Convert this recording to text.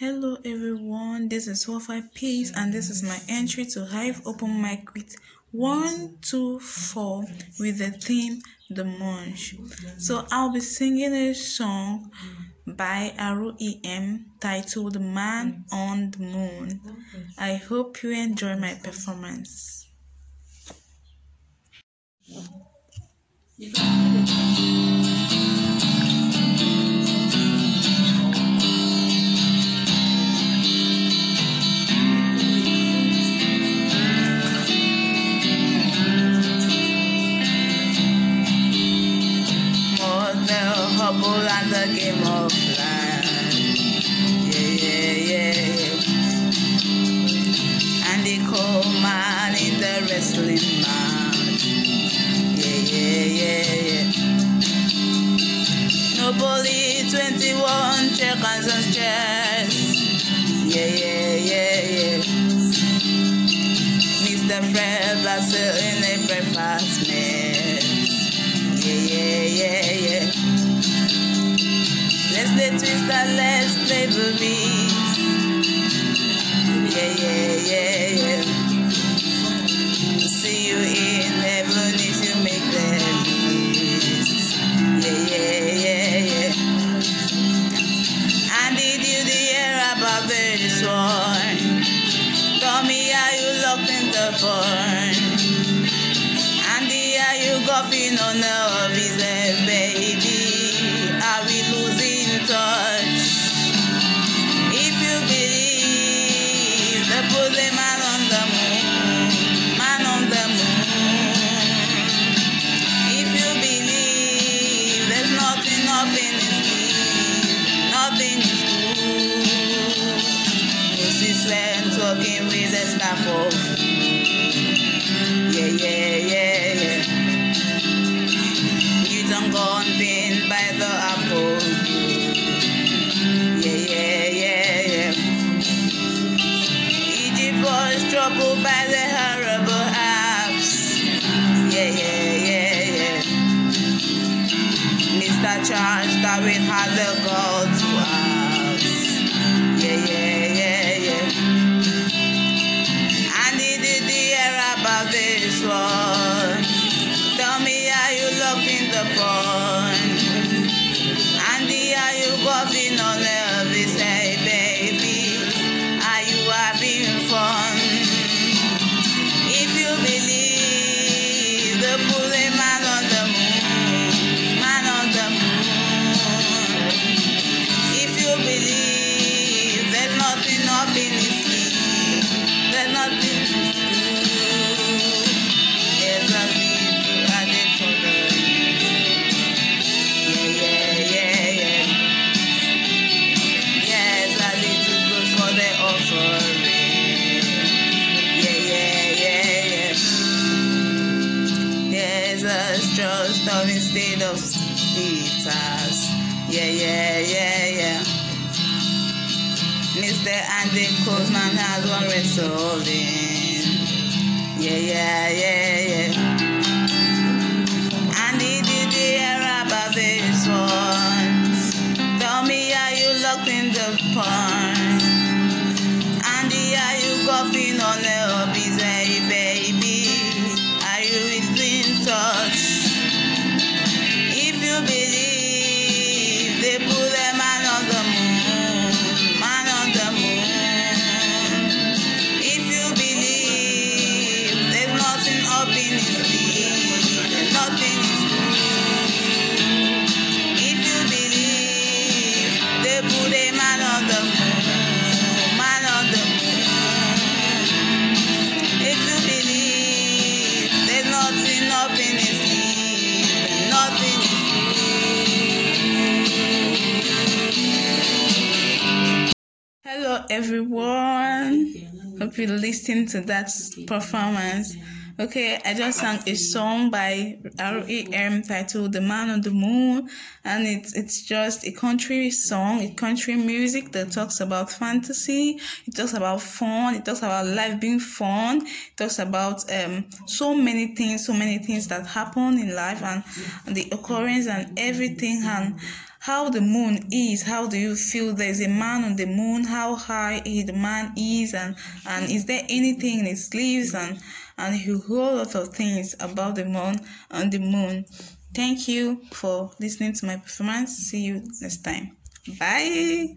Hello everyone, this is Wofai Peace and this is my entry to Hive Open Mic with 124 with the theme The Munch. So I'll be singing a song by R.E.M. titled Man on the Moon. I hope you enjoy my performance. Game of. Yeah, yeah, yeah. And the cold man in the wrestling match. Yeah, yeah, yeah, yeah. Nobody 21 checkers and chess. Yeah, yeah, yeah, yeah. Mr. Fred play the beat. Yeah, yeah, yeah, yeah. See you in heaven if you make the list. Yeah, yeah, yeah, yeah. And did you hear about this one? Tell me, are you locked in the barn? And are you coughing on the visa, Newton gone pinned by the apple. Yeah, yeah, yeah, yeah. Was troubled by the horrible apps. Yeah, yeah, yeah, yeah. Mr. Had the call trust of peters. Yeah, yeah, yeah, yeah. Mr. Andy Kaufman has one resolving. Yeah, yeah, yeah, yeah. Everyone. Hope you. Listened to that performance. Okay, I just sang a song by REM titled The Man on the Moon and it's it's just a country song, a country music that talks about fantasy, it talks about fun, it talks about life being fun, it talks about um so many things, so many things that happen in life and, and the occurrence and everything. And how the moon is. How do you feel there's a man on the moon? How high the man is, and and is there anything in his sleeves and and a whole lot of things about the moon and the moon. Thank you for listening to my performance. See you next time. Bye.